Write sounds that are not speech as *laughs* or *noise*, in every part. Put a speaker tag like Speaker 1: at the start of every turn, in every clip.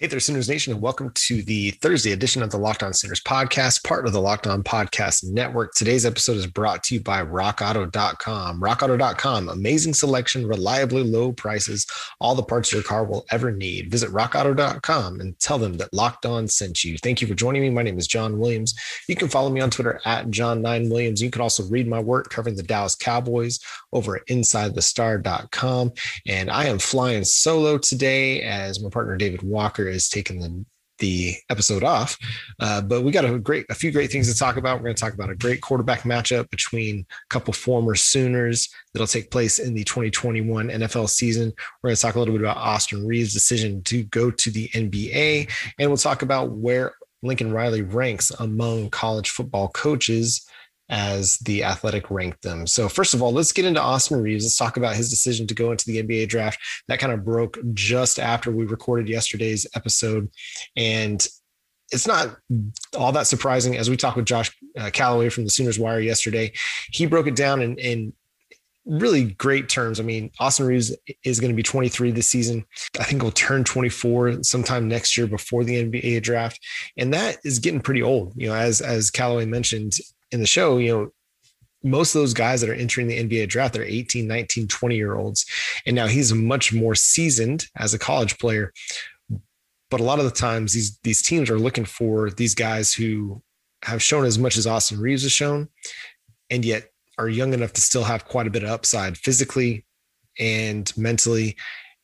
Speaker 1: Hey there, Sooners Nation, and welcome to the Thursday edition of the Locked On Sooners podcast, part of the Locked On Podcast Network. Today's episode is brought to you by RockAuto.com. RockAuto.com, amazing selection, reliably low prices, all the parts your car will ever need. Visit RockAuto.com and tell them that Locked On sent you. Thank you for joining me. My name is John Williams. You can follow me on Twitter at John9Williams. You can also read my work covering the Dallas Cowboys over at InsideTheStar.com. And I am flying solo today as my partner David Walker is taking the the episode off. Uh, but we got a great, a few great things to talk about. We're going to talk about a great quarterback matchup between a couple former Sooners that'll take place in the 2021 NFL season. We're going to talk a little bit about Austin Reaves' decision to go to the NBA, and we'll talk about where Lincoln Riley ranks among college football coaches as the athletic ranked them. So, first of all, let's get into Austin Reaves. Let's talk about his decision to go into the NBA draft. That kind of broke just after we recorded yesterday's episode. And it's not all that surprising as we talked with Josh uh, Calloway from the Sooners Wire yesterday. He broke it down in, in really great terms. I mean, Austin Reaves is going to be 23 this season. I think he'll turn 24 sometime next year before the NBA draft. And that is getting pretty old. You know, as as Calloway mentioned, in the show, you know, most of those guys that are entering the NBA draft, they're 18, 19, 20 year olds. And now he's much more seasoned as a college player. But a lot of the times these these teams are looking for these guys who have shown as much as Austin Reaves has shown, and yet are young enough to still have quite a bit of upside physically and mentally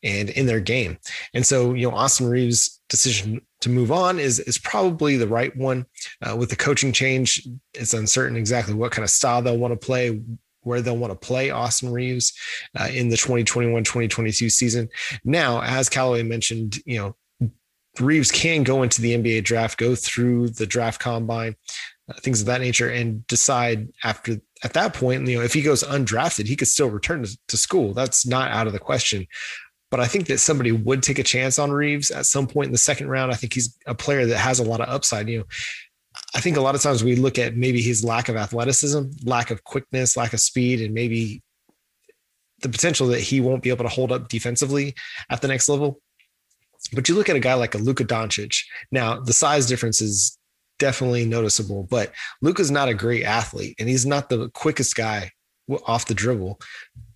Speaker 1: and in their game. And so, you know, Austin Reaves' decision to move on is is probably the right one. Uh, with the coaching change, it's uncertain exactly what kind of style they'll want to play, where they'll want to play Austin Reaves uh, in the 2021-2022 season. Now, as Calloway mentioned, you know, Reaves can go into the NBA draft, go through the draft combine, uh, things of that nature, and decide after at that point, you know, if he goes undrafted, he could still return to, to school. That's not out of the question but I think that somebody would take a chance on Reaves at some point in the second round. I think he's a player that has a lot of upside. You know, I think a lot of times we look at maybe his lack of athleticism, lack of quickness, lack of speed, and maybe the potential that he won't be able to hold up defensively at the next level. But you look at a guy like a Luka Doncic. Now, the size difference is definitely noticeable, but Luka's not a great athlete and he's not the quickest guy off the dribble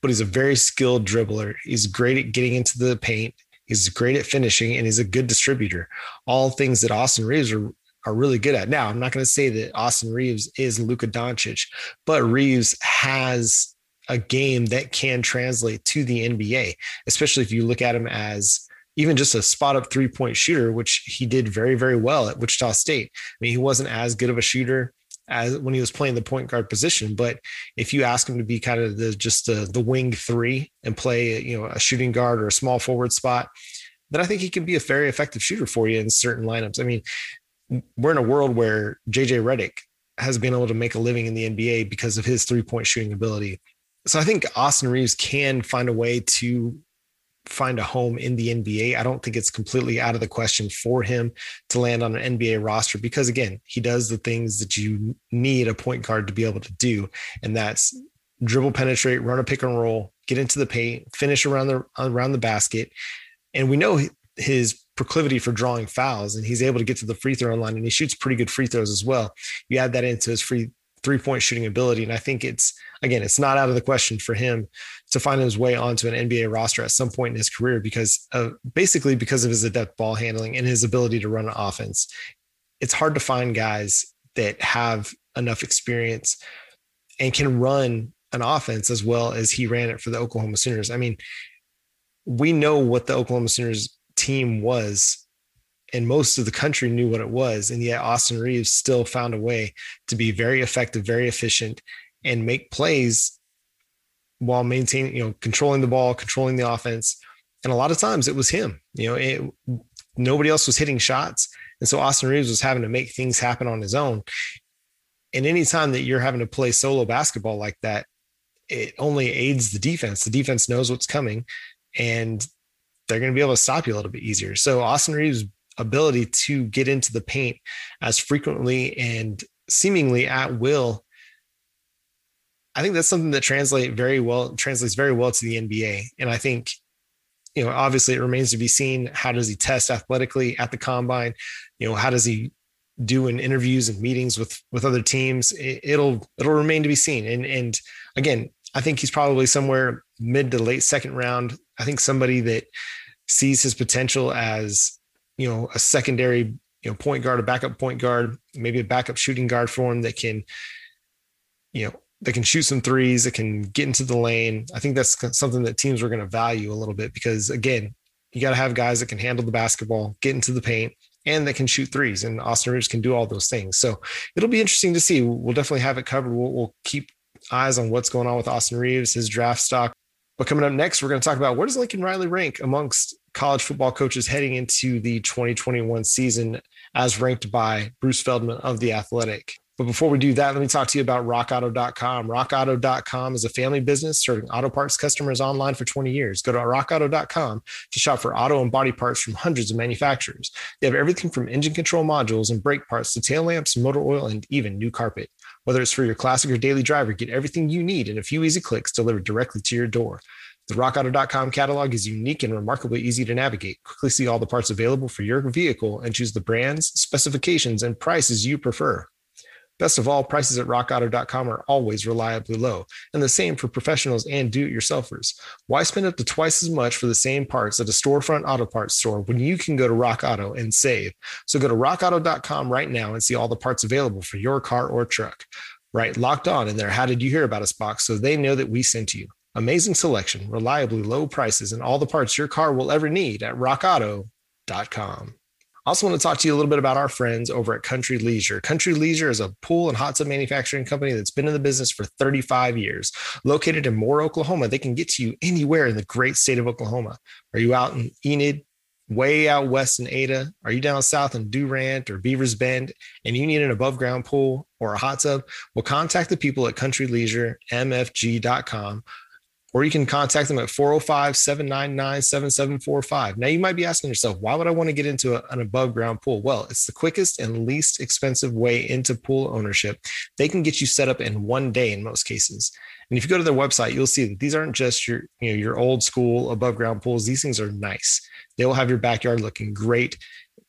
Speaker 1: but he's a very skilled dribbler. He's great at getting into the paint. He's great at finishing and he's a good distributor. All things that Austin Reaves are, are really good at. Now, I'm not going to say that Austin Reaves is Luka Doncic, but Reaves has a game that can translate to the NBA, especially if you look at him as even just a spot up three point shooter, which he did very, very well at Wichita State. I mean, he wasn't as good of a shooter as when he was playing the point guard position. But if you ask him to be kind of the just the, the wing three and play, you know, a shooting guard or a small forward spot, then I think he can be a very effective shooter for you in certain lineups. I mean, we're in a world where JJ Redick has been able to make a living in the NBA because of his three point shooting ability. So I think Austin Reaves can find a way to find a home in the NBA. I don't think it's completely out of the question for him to land on an NBA roster because again, he does the things that you need a point guard to be able to do and that's dribble penetrate, run a pick and roll, get into the paint, finish around the around the basket. And we know his proclivity for drawing fouls and he's able to get to the free throw line and he shoots pretty good free throws as well. You add that into his free three point shooting ability and I think it's again, it's not out of the question for him to find his way onto an NBA roster at some point in his career because of basically because of his adept ball handling and his ability to run an offense. It's hard to find guys that have enough experience and can run an offense as well as he ran it for the Oklahoma Sooners. I mean, we know what the Oklahoma Sooners team was and most of the country knew what it was and yet Austin Reaves still found a way to be very effective, very efficient and make plays while maintaining, you know, controlling the ball, controlling the offense. And a lot of times it was him, you know, it, nobody else was hitting shots. And so Austin Reaves was having to make things happen on his own. And anytime that you're having to play solo basketball like that, it only aids the defense. The defense knows what's coming and they're going to be able to stop you a little bit easier. So Austin Reaves' ability to get into the paint as frequently and seemingly at will, I think that's something that translate very well translates very well to the NBA. And I think, you know, obviously it remains to be seen how does he test athletically at the combine? You know, how does he do in interviews and meetings with with other teams? It, will it'll remain to be seen. And and again, I think he's probably somewhere mid to late second round. I think somebody that sees his potential as, you know, a secondary, you know, point guard, a backup point guard, maybe a backup shooting guard for him that can, you know, that can shoot some threes, that can get into the lane. I think that's something that teams are going to value a little bit because again, you got to have guys that can handle the basketball, get into the paint, and that can shoot threes. And Austin Reaves can do all those things. So it'll be interesting to see. We'll definitely have it covered. We'll, we'll keep eyes on what's going on with Austin Reaves, his draft stock. But coming up next, we're going to talk about where does Lincoln Riley rank amongst college football coaches heading into the 2021 season as ranked by Bruce Feldman of The Athletic. But before we do that, let me talk to you about rockauto.com. Rockauto.com is a family business serving auto parts customers online for 20 years. Go to rockauto.com to shop for auto and body parts from hundreds of manufacturers. They have everything from engine control modules and brake parts to tail lamps, motor oil, and even new carpet. Whether it's for your classic or daily driver, get everything you need in a few easy clicks delivered directly to your door. The rockauto.com catalog is unique and remarkably easy to navigate. Quickly see all the parts available for your vehicle and choose the brands, specifications, and prices you prefer. Best of all, prices at rockauto.com are always reliably low, and the same for professionals and do it yourselfers. Why spend up to twice as much for the same parts at a storefront auto parts store when you can go to Rock Auto and save? So go to rockauto.com right now and see all the parts available for your car or truck. Right, locked on in there. How did you hear about us box so they know that we sent you? Amazing selection, reliably low prices, and all the parts your car will ever need at rockauto.com. I also want to talk to you a little bit about our friends over at Country Leisure. Country Leisure is a pool and hot tub manufacturing company that's been in the business for 35 years. Located in Moore, Oklahoma, they can get to you anywhere in the great state of Oklahoma. Are you out in Enid, way out west in Ada? Are you down south in Durant or Beavers Bend and you need an above ground pool or a hot tub? Well, contact the people at countryleisureMFG.com or you can contact them at 405 799 7745. Now, you might be asking yourself, why would I want to get into a, an above ground pool? Well, it's the quickest and least expensive way into pool ownership. They can get you set up in one day in most cases. And if you go to their website, you'll see that these aren't just your, you know, your old school above ground pools. These things are nice. They will have your backyard looking great.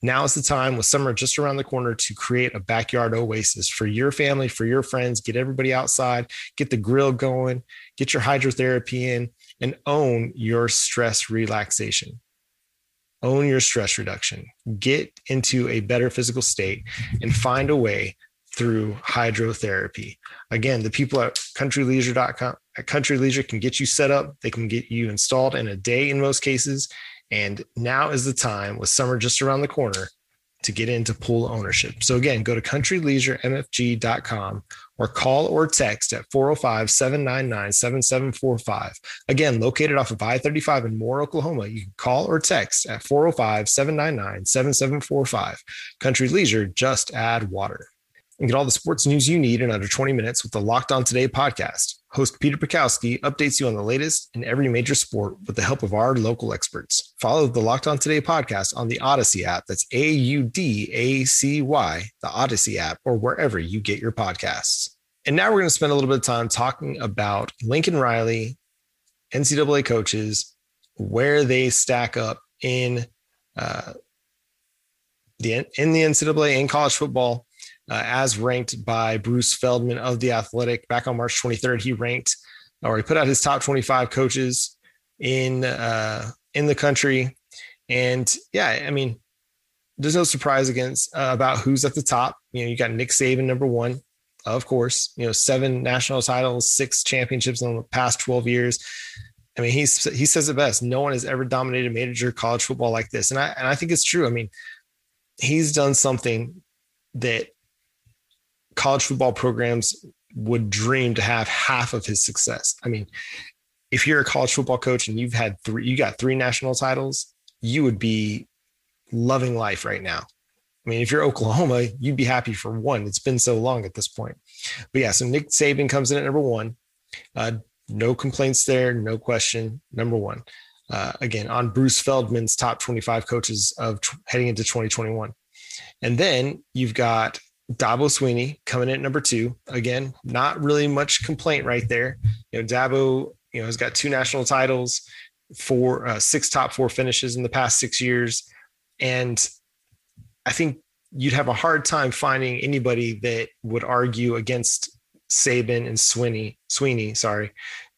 Speaker 1: Now is the time with summer just around the corner to create a backyard oasis for your family, for your friends. Get everybody outside, get the grill going, get your hydrotherapy in, and own your stress relaxation. Own your stress reduction. Get into a better physical state and find a way through hydrotherapy. Again, the people at countryleisure.com at Country Leisure can get you set up. They can get you installed in a day in most cases. And now is the time with summer just around the corner to get into pool ownership. So again, go to countryleisureMFG.com or call or text at 405-799-7745. Again, located off of I-35 in Moore, Oklahoma, you can call or text at 405-799-7745. Country Leisure, just add water and get all the sports news you need in under 20 minutes with the Locked On Today podcast. Host Peter Bukowski updates you on the latest in every major sport with the help of our local experts. Follow the Locked On Today podcast on the Audacy app. That's A U D A C Y, the Audacy app, or wherever you get your podcasts. And now we're going to spend a little bit of time talking about Lincoln Riley, NCAA coaches, where they stack up in uh, the in the NCAA in college football uh, as ranked by Bruce Feldman of The Athletic. Back on March 23rd, he ranked or he put out his top 25 coaches in uh, in the country. And yeah, I mean, there's no surprise against uh, about who's at the top. You know, you got Nick Saban number one, of course. You know, seven national titles, six championships in the past 12 years. I mean, he's he says it best. No one has ever dominated major college football like this, and I and I think it's true. I mean, he's done something that college football programs would dream to have half of his success. I mean, if you're a college football coach and you've had three, you got three national titles, you would be loving life right now. I mean, if you're *laughs* Oklahoma, you'd be happy for one. It's been so long at this point. But yeah, so Nick Saban comes in at number one. Uh, No complaints there, no question. Number one. Uh, again, on Bruce Feldman's top 25 coaches of t- heading into 2021. And then you've got Dabo Swinney coming in at number two. Again, not really much complaint right there. You know, Dabo, you know, has got two national titles, four, uh, six top four finishes in the past six years. And I think you'd have a hard time finding anybody that would argue against Saban and Sweeney, Sweeney, sorry,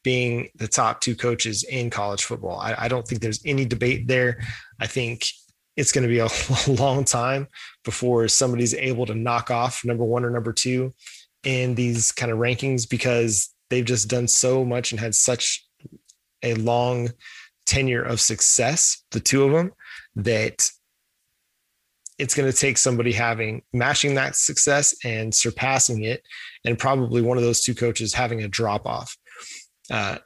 Speaker 1: being the top two coaches in college football. I, I don't think there's any debate there. I think it's going to be a *laughs* long time before somebody's able to knock off number one or number two in these kind of rankings because they've just done so much and had such a long tenure of success, the two of them, that it's going to take somebody having matching that success and surpassing it, and probably one of those two coaches having a drop off. Uh,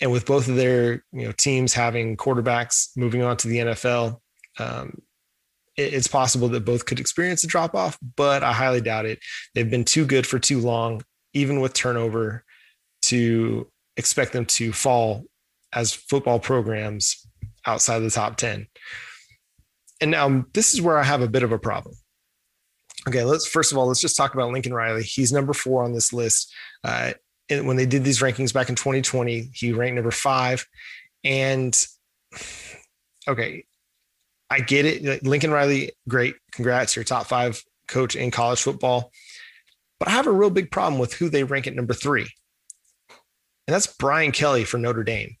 Speaker 1: and with both of their you know teams having quarterbacks moving on to the NFL, um, it, it's possible that both could experience a drop off, but I highly doubt it. They've been too good for too long, even with turnover, to expect them to fall as football programs outside the top 10. And now this is where I have a bit of a problem. Okay, let's first of all, let's just talk about Lincoln Riley. He's number four on this list. Uh, when they did these rankings back in 2020, he ranked number five. And okay, I get it. Lincoln Riley, great. Congrats. You're top five coach in college football. But I have a real big problem with who they rank at number three. And that's Brian Kelly for Notre Dame.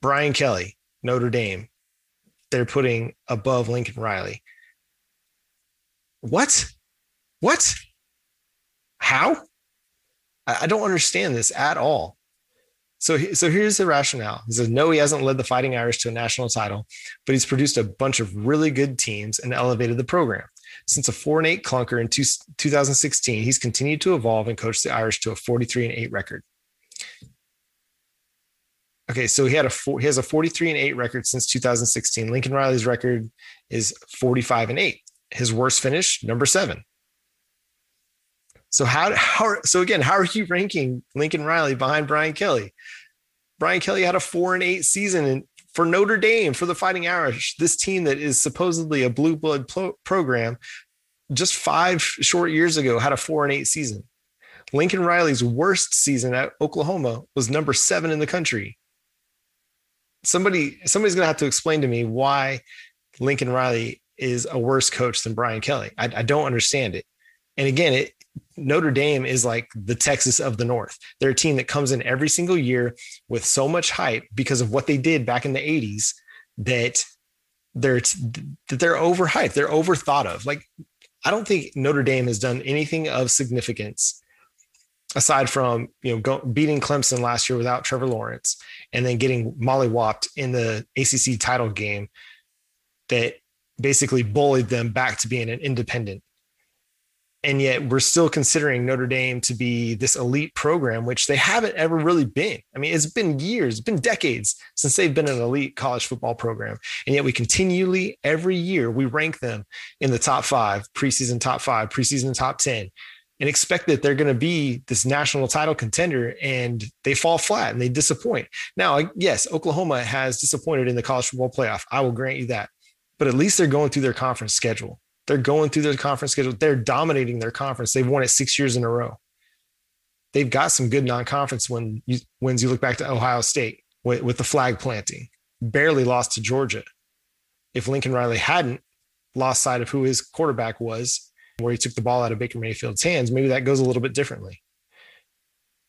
Speaker 1: Brian Kelly, Notre Dame, they're putting above Lincoln Riley. What? What? How? I don't understand this at all. So, so here's the rationale. He says, no, he hasn't led the Fighting Irish to a national title, but he's produced a bunch of really good teams and elevated the program. Since a four and eight clunker in two, 2016, he's continued to evolve and coach the Irish to a 43 and eight record. Okay, so he had a four, he has a 43 and 8 record since 2016. Lincoln Riley's record is 45 and 8. His worst finish, number 7. So how how so again, how are you ranking Lincoln Riley behind Brian Kelly? Brian Kelly had a 4 and 8 season in, for Notre Dame for the Fighting Irish, this team that is supposedly a blue blood pro- program just 5 short years ago had a 4 and 8 season. Lincoln Riley's worst season at Oklahoma was number 7 in the country somebody somebody's to have to explain to me why Lincoln Riley is a worse coach than Brian Kelly. I, I don't understand it. And again, it Notre Dame is like the Texas of the North. They're a team that comes in every single year with so much hype because of what they did back in the 80s that they're that they're overhyped. They're overthought of. Like I don't think Notre Dame has done anything of significance aside from you know go, beating Clemson last year without Trevor Lawrence and then getting mollywopped in the ACC title game that basically bullied them back to being an independent. And yet we're still considering Notre Dame to be this elite program, which they haven't ever really been. I mean, it's been years, it's been decades since they've been an elite college football program. And yet we continually, every year, we rank them in the top five, preseason top five, preseason top 10 and expect that they're going to be this national title contender and they fall flat and they disappoint. Now, yes, Oklahoma has disappointed in the college football playoff. I will grant you that. But at least they're going through their conference schedule. They're going through their conference schedule. They're dominating their conference. They've won it six years in a row. They've got some good non-conference win, wins. You look back to Ohio State with, with the flag planting, barely lost to Georgia. If Lincoln Riley hadn't lost sight of who his quarterback was where he took the ball out of Baker Mayfield's hands, maybe that goes a little bit differently.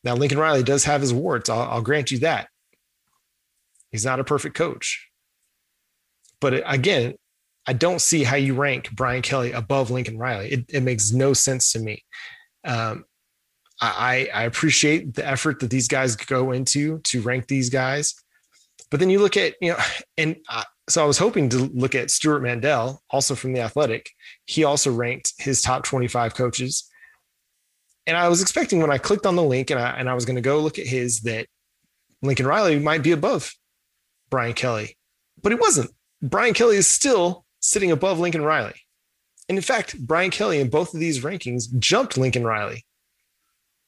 Speaker 1: Now, Lincoln Riley does have his warts. I'll, I'll grant you that. He's not a perfect coach. But uh, again, I don't see how you rank Brian Kelly above Lincoln Riley. It, it makes no sense to me. Um, I, I appreciate the effort that these guys go into to rank these guys. But then you look at, you know, and so I was hoping to look at Stewart Mandel, also from the Athletic. He also ranked his top 25 coaches. And I was expecting when I clicked on the link and I, and I was going to go look at his that Lincoln Riley might be above Brian Kelly, but he wasn't. Brian Kelly is still sitting above Lincoln Riley. And in fact, Brian Kelly in both of these rankings jumped Lincoln Riley.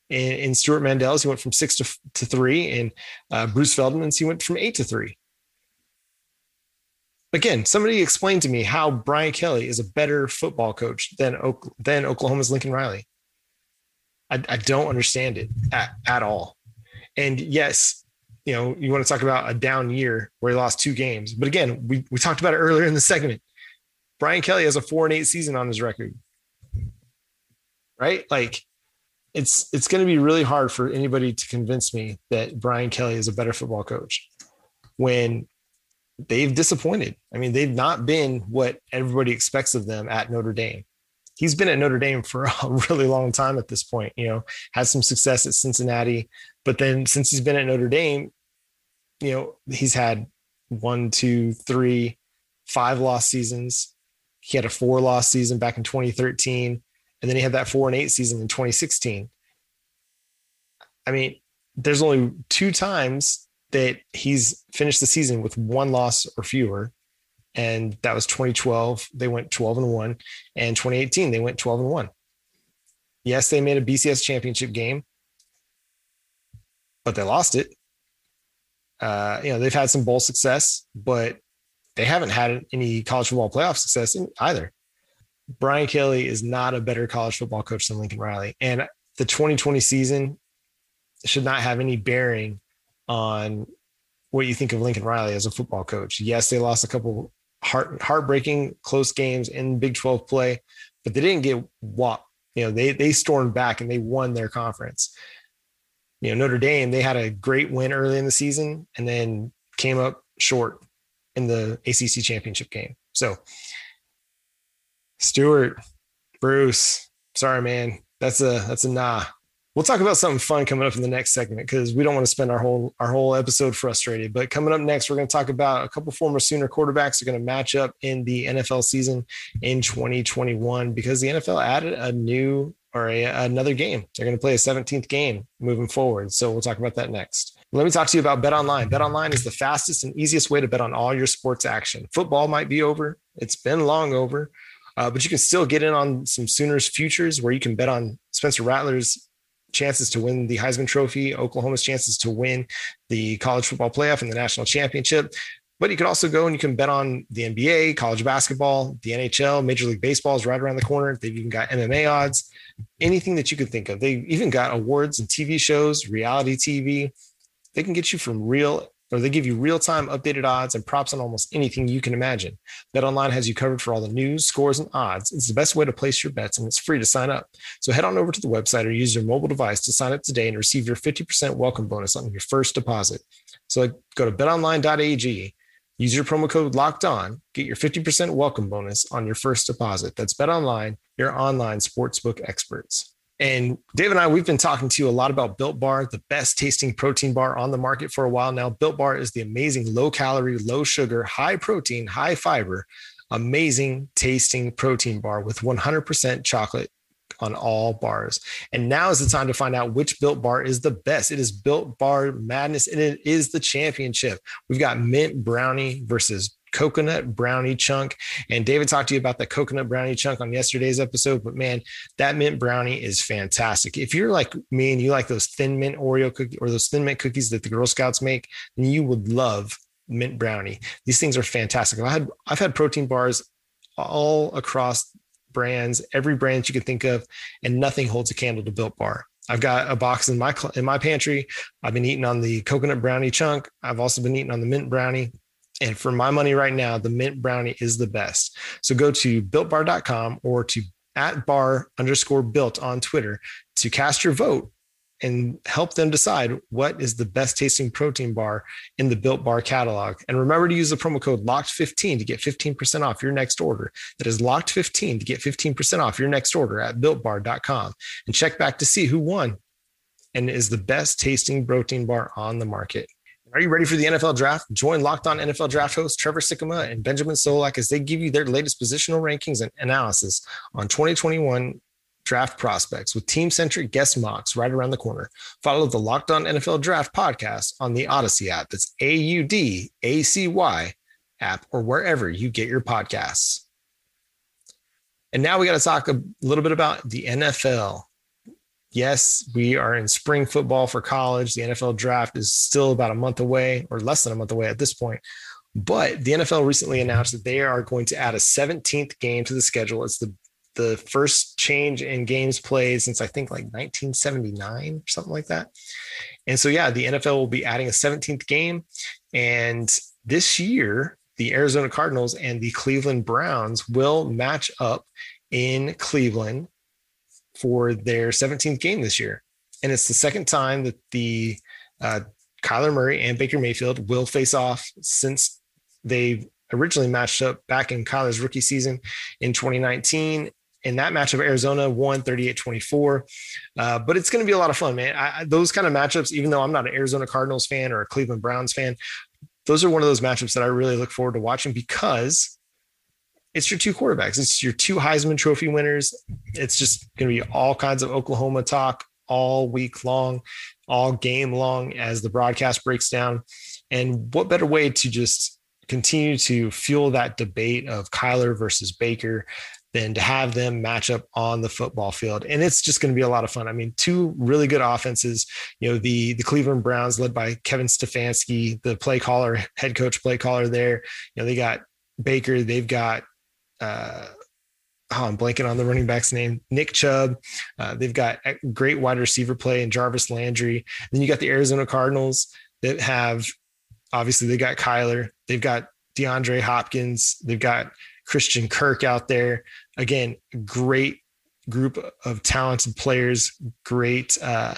Speaker 1: In, in Stewart Mandels, he went from six to, to three. And uh, Bruce Feldman's, he went from eight to three. Again, somebody explain to me how Brian Kelly is a better football coach than, than Oklahoma's Lincoln Riley. I, I don't understand it at, at all. And yes, you know, you want to talk about a down year where he lost two games. But again, we, we talked about it earlier in the segment. Brian Kelly has a four and eight season on his record. Right? Like it's it's going to be really hard for anybody to convince me that Brian Kelly is a better football coach when they've disappointed. I mean, they've not been what everybody expects of them at Notre Dame. He's been at Notre Dame for *laughs* a really long time at this point, you know, had some success at Cincinnati, but then since he's been at Notre Dame, you know, he's had one, two, three, five lost seasons. He had a four loss season back in 2013. And then he had that four and eight season in 2016. I mean, there's only two times that he's finished the season with one loss or fewer. And that was 2012. They went 12 and one. And 2018, they went 12 and one. Yes, they made a BCS championship game, but they lost it. Uh, you know, they've had some bowl success, but they haven't had any college football playoff success either. Brian Kelly is not a better college football coach than Lincoln Riley. And the 2020 season should not have any bearing on what you think of Lincoln Riley as a football coach. Yes, they lost a couple heart heartbreaking close games in Big 12 play, but they didn't get what you know, they they stormed back and they won their conference you know, Notre Dame, they had a great win early in the season and then came up short in the ACC championship game. So, Stewart, Bruce, sorry, man, that's a that's a nah. We'll talk about something fun coming up in the next segment because we don't want to spend our whole our whole episode frustrated. But coming up next, we're going to talk about a couple former Sooner quarterbacks are going to match up in the NFL season in 2021 because the NFL added a new or a, another game. They're going to play a 17th game moving forward. So we'll talk about that next. Let me talk to you about Bet Online. Bet Online is the fastest and easiest way to bet on all your sports action. Football might be over, it's been long over, uh, but you can still get in on some Sooners futures where you can bet on Spencer Rattler's chances to win the Heisman Trophy, Oklahoma's chances to win the college football playoff and the national championship. But you can also go and you can bet on the NBA, college basketball, the NHL, Major League Baseball is right around the corner. They've even got MMA odds anything that you could think of. They even got awards and TV shows, reality TV. They can get you from real or they give you real-time updated odds and props on almost anything you can imagine. BetOnline has you covered for all the news, scores, and odds. It's the best way to place your bets, and it's free to sign up. So head on over to the website or use your mobile device to sign up today and receive your 50% welcome bonus on your first deposit. So go to betonline.ag Use your promo code locked on, get your 50% welcome bonus on your first deposit. That's BetOnline, your online sportsbook experts. And Dave and I, we've been talking to you a lot about Built Bar, the best tasting protein bar on the market for a while now. Built Bar is the amazing low calorie, low sugar, high protein, high fiber, amazing tasting protein bar with 100% chocolate on all bars. And now is the time to find out which built bar is the best. It is built bar madness and it is the championship. We've got mint brownie versus coconut brownie chunk. And David talked to you about the coconut brownie chunk on yesterday's episode, but man, that mint brownie is fantastic. If you're like me and you like those thin mint Oreo cookies or those thin mint cookies that the Girl Scouts make, then you would love mint brownie. These things are fantastic. I had I've had protein bars all across brands, every brand you can think of, and nothing holds a candle to Built Bar. I've got a box in my in my pantry. I've been eating on the coconut brownie chunk. I've also been eating on the mint brownie. And for my money right now, the mint brownie is the best. So go to builtbar.com or to at bar underscore built on Twitter to cast your vote and help them decide what is the best tasting protein bar in the Built Bar catalog. And remember to use the promo code LOCKED15 to get 15% off your next order. That is LOCKED15 to get 15% off your next order at builtbar.com. And check back to see who won and is the best tasting protein bar on the market. Are you ready for the NFL draft? Join Locked On NFL Draft hosts Trevor Sikkema and Benjamin Solak as they give you their latest positional rankings and analysis on 2021 draft prospects with team centric guest mocks right around the corner. Follow the Locked On NFL Draft podcast on the Audacy app. That's A U D A C Y app or wherever you get your podcasts. And now we got to talk a little bit about the NFL. Yes, we are in spring football for college. The NFL draft is still about a month away or less than a month away at this point. But the NFL recently announced that they are going to add a 17th game to the schedule. It's the the first change in games played since I think like 1979 or something like that. And so yeah, the NFL will be adding a 17th game and this year the Arizona Cardinals and the Cleveland Browns will match up in Cleveland for their 17th game this year. And it's the second time that the uh, Kyler Murray and Baker Mayfield will face off since they originally matched up back in Kyler's rookie season in 2019. In that matchup, Arizona won 38 24. Uh, but it's going to be a lot of fun, man. I, those kind of matchups, even though I'm not an Arizona Cardinals fan or a Cleveland Browns fan, those are one of those matchups that I really look forward to watching because it's your two quarterbacks. It's your two Heisman Trophy winners. It's just going to be all kinds of Oklahoma talk all week long, all game long as the broadcast breaks down. And what better way to just continue to fuel that debate of Kyler versus Baker than to have them match up on the football field. And it's just going to be a lot of fun. I mean, two really good offenses, you know, the the Cleveland Browns led by Kevin Stefanski, the play caller, head coach play caller there. You know, they got Baker, they've got uh, oh, I'm blanking on the running back's name, Nick Chubb. Uh, they've got great wide receiver play and Jarvis Landry. Then you got the Arizona Cardinals that have obviously they got Kyler, they've got DeAndre Hopkins, they've got Christian Kirk out there. Again, great group of talented players, great uh,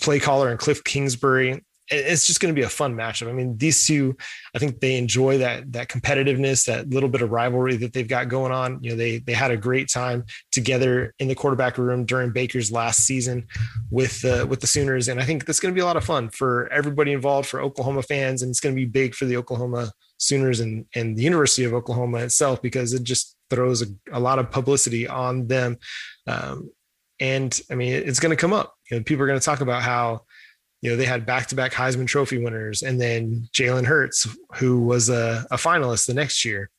Speaker 1: play caller and Cliff Kingsbury it's just going to be a fun matchup. I mean, these two, I think they enjoy that that competitiveness, that little bit of rivalry that they've got going on. You know, they they had a great time together in the quarterback room during Baker's last season with the with the Sooners, and I think that's going to be a lot of fun for everybody involved, for Oklahoma fans, and it's going to be big for the Oklahoma Sooners and and the University of Oklahoma itself because it just throws a, a lot of publicity on them. Um, and I mean, it's going to come up. You know, people are going to talk about how you know, they had back to back Heisman Trophy winners and then Jalen Hurts, who was a, a, finalist the next year.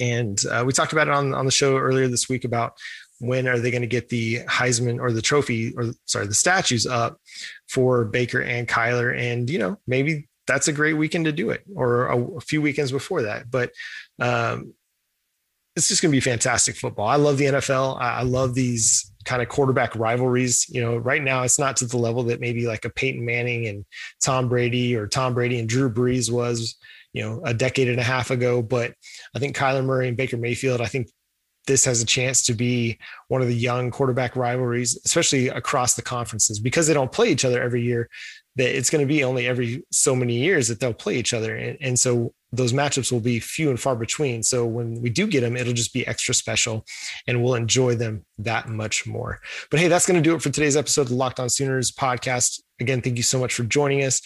Speaker 1: And uh, we talked about it on, on the show earlier this week about when are they going to get the Heisman or the trophy or sorry, the statues up for Baker and Kyler. And, you know, maybe that's a great weekend to do it or a, a few weekends before that. But um, it's just going to be fantastic football. I love the NFL. I, I love these kind of quarterback rivalries. You know, right now it's not to the level that maybe like a Peyton Manning and Tom Brady or Tom Brady and Drew Brees was, you know, a decade and a half ago. But I think Kyler Murray and Baker Mayfield, I think this has a chance to be one of the young quarterback rivalries, especially across the conferences, because they don't play each other every year. That it's going to be only every so many years that they'll play each other, and, and so those matchups will be few and far between. So when we do get them, it'll just be extra special and we'll enjoy them that much more. But hey, that's going to do it for today's episode of the Locked On Sooners podcast. Again, thank you so much for joining us.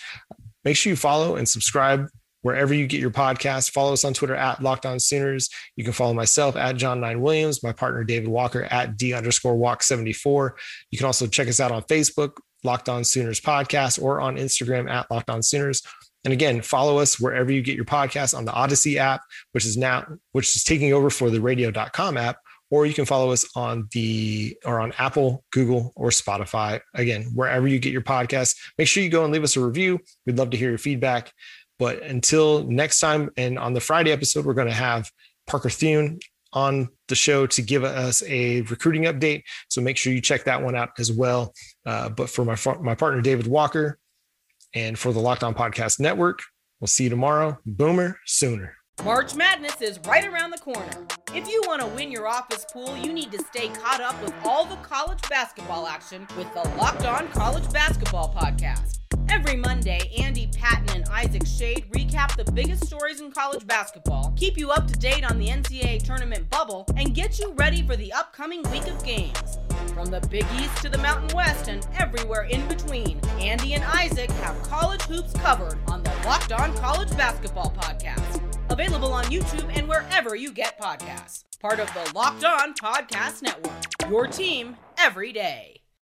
Speaker 1: Make sure you follow and subscribe wherever you get your podcast. Follow us on Twitter at Locked On Sooners. You can follow myself at John Nine Williams, my partner David Walker at D underscore Walk 74. You can also check us out on Facebook, Locked On Sooners Podcast, or on Instagram at Locked On Sooners. And again, follow us wherever you get your podcast on the Audacy app, which is now which is taking over for the radio.com app, or you can follow us on the or on Apple, Google, or Spotify. Again, wherever you get your podcast, make sure you go and leave us a review. We'd love to hear your feedback. But until next time, and on the Friday episode, we're going to have Parker Thune on the show to give us a recruiting update. So make sure you check that one out as well. Uh, but for my my partner David Walker, and for the Locked On Podcast Network, we'll see you tomorrow. Boomer sooner.
Speaker 2: March Madness is right around the corner. If you want to win your office pool, you need to stay caught up with all the college basketball action with the Locked On College Basketball Podcast. Every Monday, Andy Patton and Isaac Schade recap the biggest stories in college basketball, keep you up to date on the NCAA tournament bubble, and get you ready for the upcoming week of games. From the Big East to the Mountain West and everywhere in between, Andy and Isaac have college hoops covered on the Locked On College Basketball Podcast. Available on YouTube and wherever you get podcasts. Part of the Locked On Podcast Network. Your team every day.